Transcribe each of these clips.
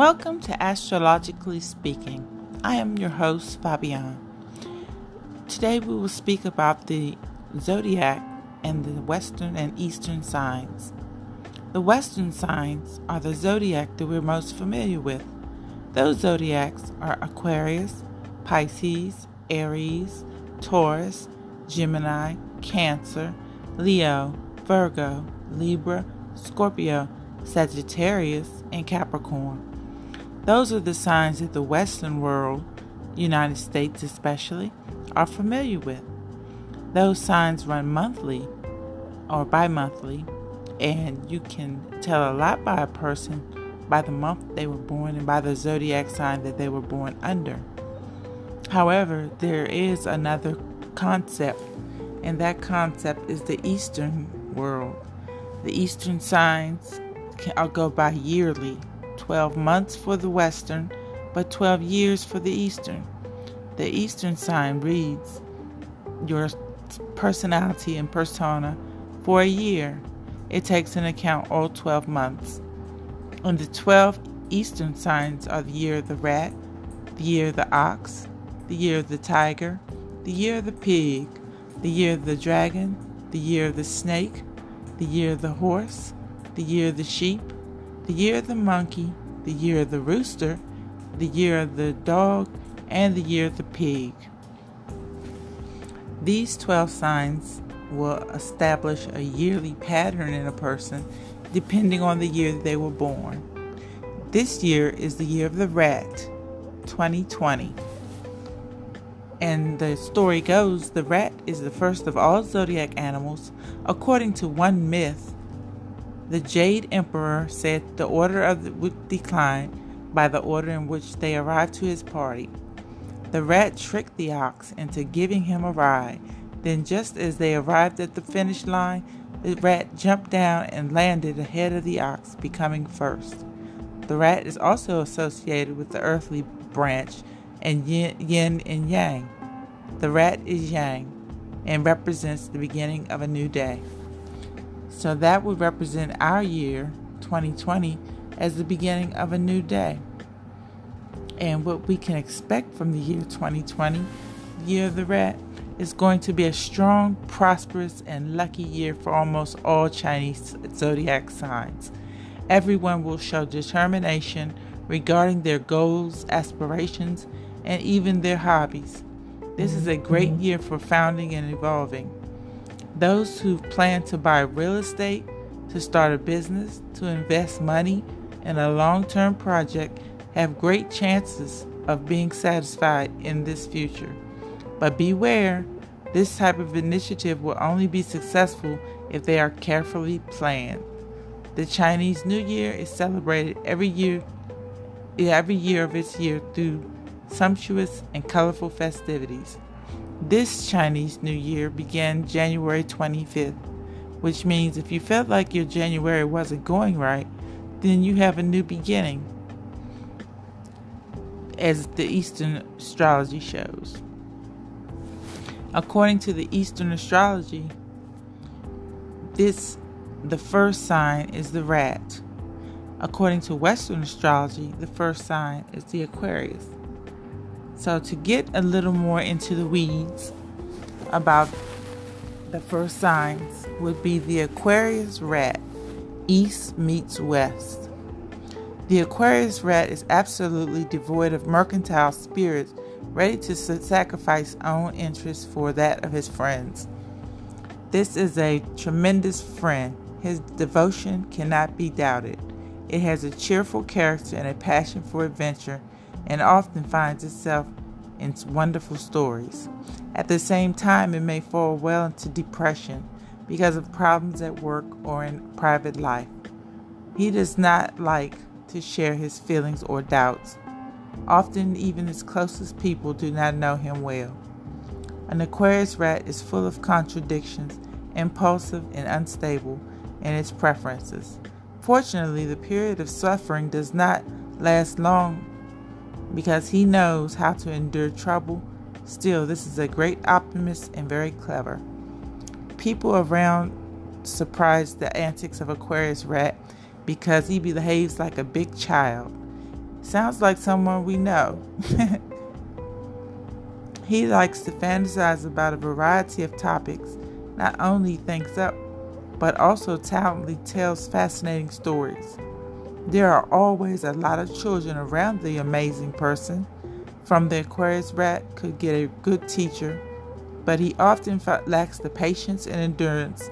Welcome to Astrologically Speaking. I am your host, Fabian. Today we will speak about the zodiac and the western and eastern signs. The western signs are the zodiac that we're most familiar with. Those zodiacs are Aquarius, Pisces, Aries, Taurus, Gemini, Cancer, Leo, Virgo, Libra, Scorpio, Sagittarius, and Capricorn. Those are the signs that the Western world, United States especially, are familiar with. Those signs run monthly or bi monthly, and you can tell a lot by a person by the month they were born and by the zodiac sign that they were born under. However, there is another concept, and that concept is the Eastern world. The Eastern signs can go by yearly 12 months for the Western, but 12 years for the Eastern. The Eastern sign reads your personality and persona for a year. It takes into account all 12 months. And the 12 Eastern signs are the year of the rat, the year of the ox, the year of the tiger, the year of the pig, the year of the dragon, the year of the snake, the year of the horse, the year of the sheep, the year of the monkey, the year of the rooster, the year of the dog, and the year of the pig. These 12 signs will establish a yearly pattern in a person depending on the year they were born. This year is the year of the rat, 2020. And the story goes the rat is the first of all zodiac animals. According to one myth, the Jade Emperor said the order of the, would decline by the order in which they arrived to his party. The rat tricked the ox into giving him a ride. Then, just as they arrived at the finish line, the rat jumped down and landed ahead of the ox, becoming first. The rat is also associated with the earthly branch and yin and yang. The rat is yang and represents the beginning of a new day. So that would represent our year, 2020, as the beginning of a new day. And what we can expect from the year 2020, the year of the rat, is going to be a strong, prosperous, and lucky year for almost all Chinese zodiac signs. Everyone will show determination regarding their goals, aspirations, and even their hobbies. This is a great mm-hmm. year for founding and evolving. Those who plan to buy real estate, to start a business, to invest money in a long term project have great chances of being satisfied in this future. But beware, this type of initiative will only be successful if they are carefully planned. The Chinese New Year is celebrated every year every year of its year through sumptuous and colorful festivities. This Chinese New Year began January 25th, which means if you felt like your January wasn't going right, then you have a new beginning, as the Eastern astrology shows. According to the Eastern astrology, this the first sign is the rat. According to Western astrology, the first sign is the Aquarius. So, to get a little more into the weeds about the first signs, would be the Aquarius rat, east meets west. The Aquarius rat is absolutely devoid of mercantile spirits, ready to sacrifice own interests for that of his friends. This is a tremendous friend. His devotion cannot be doubted. It has a cheerful character and a passion for adventure and often finds itself in wonderful stories. At the same time, it may fall well into depression because of problems at work or in private life. He does not like to share his feelings or doubts. Often, even his closest people do not know him well. An Aquarius rat is full of contradictions, impulsive, and unstable in its preferences. Fortunately, the period of suffering does not last long because he knows how to endure trouble. Still, this is a great optimist and very clever. People around surprise the antics of Aquarius Rat because he behaves like a big child. Sounds like someone we know. he likes to fantasize about a variety of topics, not only thinks up, but also talently tells fascinating stories. There are always a lot of children around the amazing person. From the Aquarius rat could get a good teacher, but he often lacks the patience and endurance.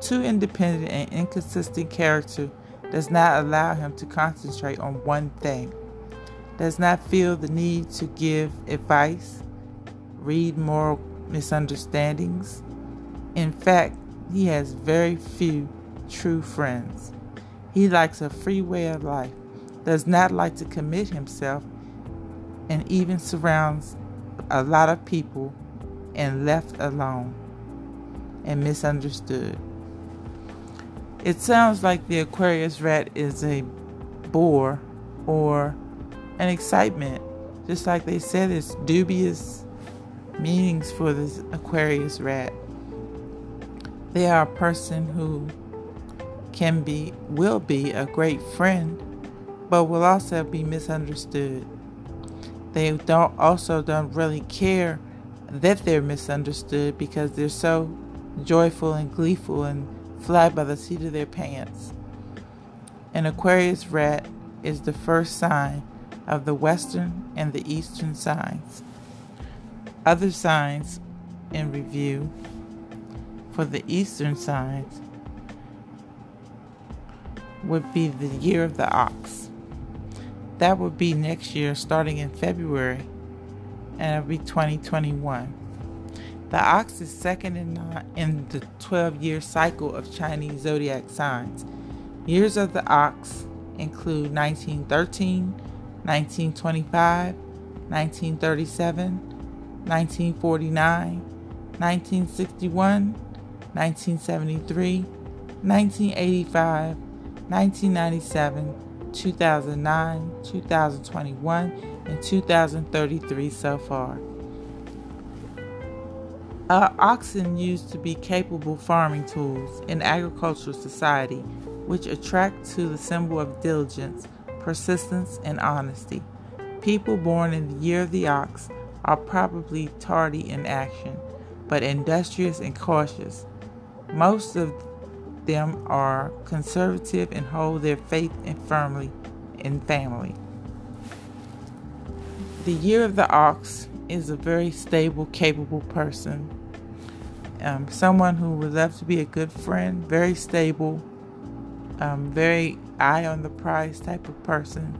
Too independent and inconsistent character does not allow him to concentrate on one thing. Does not feel the need to give advice, read moral misunderstandings. In fact, he has very few true friends. He likes a free way of life, does not like to commit himself, and even surrounds a lot of people and left alone and misunderstood. It sounds like the Aquarius rat is a bore or an excitement, just like they said, it's dubious meanings for this Aquarius rat. They are a person who can be, will be a great friend, but will also be misunderstood. They don't also don't really care that they're misunderstood because they're so joyful and gleeful and fly by the seat of their pants. An Aquarius rat is the first sign of the western and the eastern signs. Other signs in review for the eastern signs would be the year of the ox. That would be next year, starting in February, and it'll be 2021. The ox is second in, in the 12 year cycle of Chinese zodiac signs. Years of the ox include 1913, 1925, 1937, 1949, 1961, 1973, 1985, 1997, 2009, 2021, and 2033 so far. Uh, oxen used to be capable farming tools in agricultural society, which attract to the symbol of diligence, persistence, and honesty. People born in the year of the ox are probably tardy in action, but industrious and cautious. Most of them are conservative and hold their faith and firmly in family. The year of the ox is a very stable, capable person. Um, someone who would love to be a good friend, very stable, um, very eye on the prize type of person,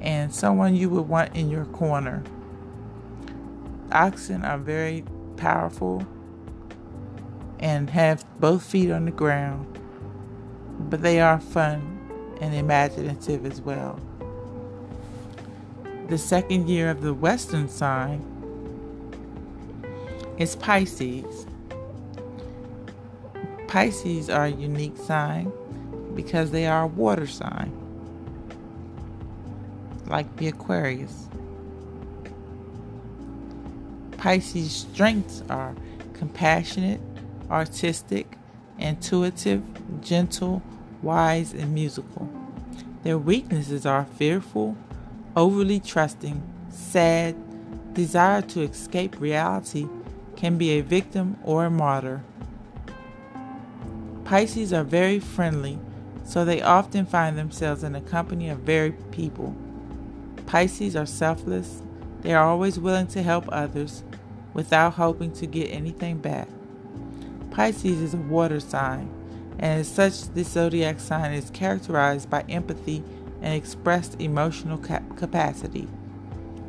and someone you would want in your corner. Oxen are very powerful and have both feet on the ground, but they are fun and imaginative as well. The second year of the Western sign is Pisces. Pisces are a unique sign because they are a water sign, like the Aquarius. Pisces' strengths are compassionate, artistic, intuitive, gentle, wise, and musical. Their weaknesses are fearful, overly trusting, sad, desire to escape reality, can be a victim or a martyr. Pisces are very friendly, so they often find themselves in the company of very people. Pisces are selfless, they are always willing to help others without hoping to get anything back. Pisces is a water sign, and as such, this zodiac sign is characterized by empathy and expressed emotional cap- capacity.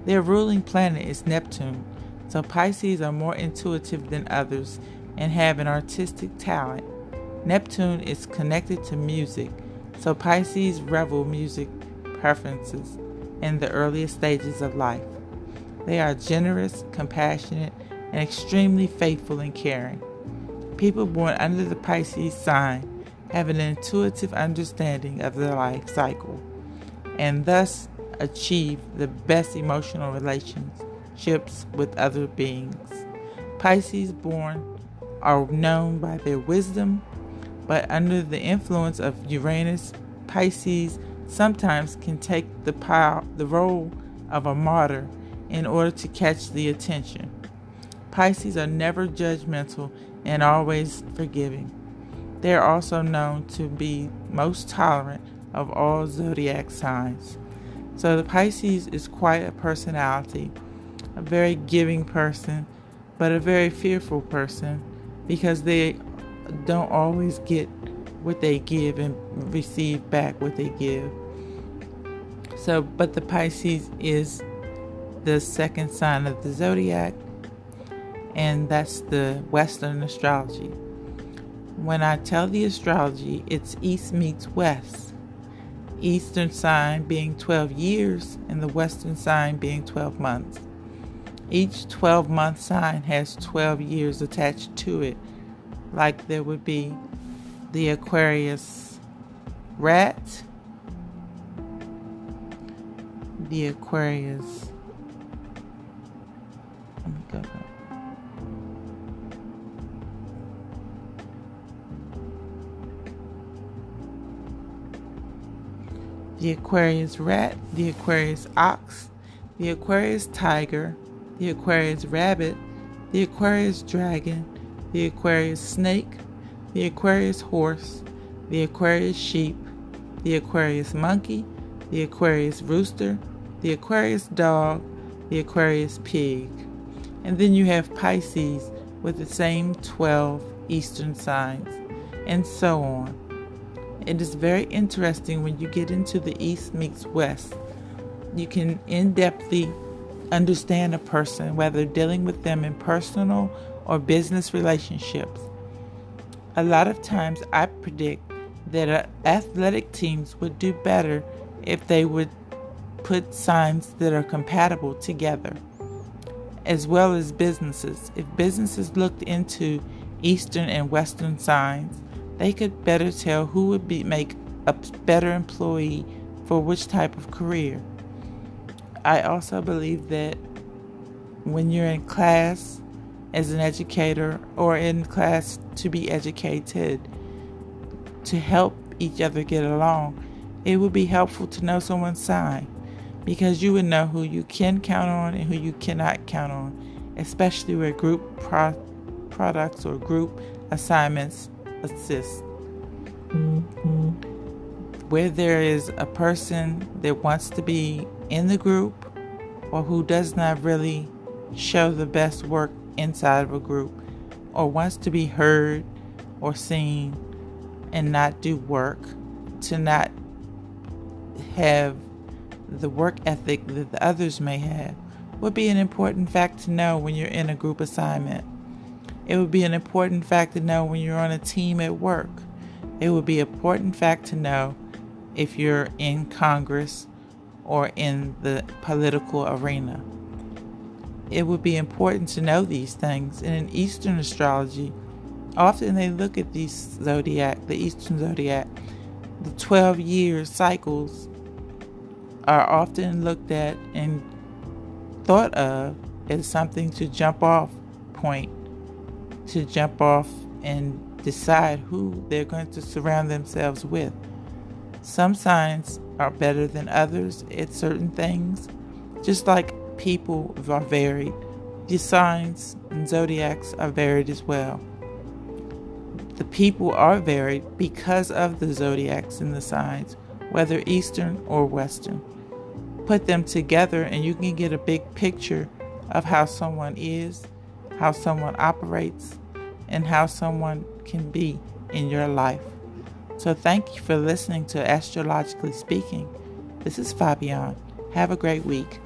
Their ruling planet is Neptune, so Pisces are more intuitive than others and have an artistic talent. Neptune is connected to music, so Pisces revel music preferences in the earliest stages of life. They are generous, compassionate, and extremely faithful and caring. People born under the Pisces sign have an intuitive understanding of the life cycle and thus achieve the best emotional relationships with other beings. Pisces born are known by their wisdom, but under the influence of Uranus, Pisces sometimes can take the power, the role of a martyr in order to catch the attention. Pisces are never judgmental and always forgiving. They are also known to be most tolerant of all zodiac signs. So the Pisces is quite a personality, a very giving person, but a very fearful person because they don't always get what they give and receive back what they give. So, but the Pisces is the second sign of the zodiac, and that's the Western astrology. When I tell the astrology, it's East meets West. Eastern sign being 12 years and the Western sign being 12 months. Each 12 month sign has 12 years attached to it, like there would be the Aquarius rat, the Aquarius. Let me go back. The Aquarius rat, the Aquarius ox, the Aquarius tiger, the Aquarius rabbit, the Aquarius dragon, the Aquarius snake, the Aquarius horse, the Aquarius sheep, the Aquarius monkey, the Aquarius rooster, the Aquarius dog, the Aquarius pig. And then you have Pisces with the same 12 Eastern signs, and so on. It is very interesting when you get into the East meets West. You can in depthly understand a person, whether dealing with them in personal or business relationships. A lot of times, I predict that athletic teams would do better if they would put signs that are compatible together, as well as businesses. If businesses looked into Eastern and Western signs, they could better tell who would be make a better employee for which type of career. I also believe that when you're in class as an educator or in class to be educated to help each other get along, it would be helpful to know someone's sign because you would know who you can count on and who you cannot count on, especially where group pro- products or group assignments assist. Mm-hmm. Where there is a person that wants to be in the group or who does not really show the best work inside of a group or wants to be heard or seen and not do work, to not have the work ethic that the others may have, would be an important fact to know when you're in a group assignment. It would be an important fact to know when you're on a team at work. It would be an important fact to know if you're in Congress or in the political arena. It would be important to know these things. And in Eastern astrology, often they look at these zodiac, the Eastern zodiac, the 12 year cycles are often looked at and thought of as something to jump off point, to jump off and decide who they're going to surround themselves with. Some signs are better than others at certain things, just like people are varied. The signs and zodiacs are varied as well. The people are varied because of the zodiacs and the signs, whether Eastern or Western. Put them together and you can get a big picture of how someone is, how someone operates, and how someone can be in your life. So, thank you for listening to Astrologically Speaking. This is Fabian. Have a great week.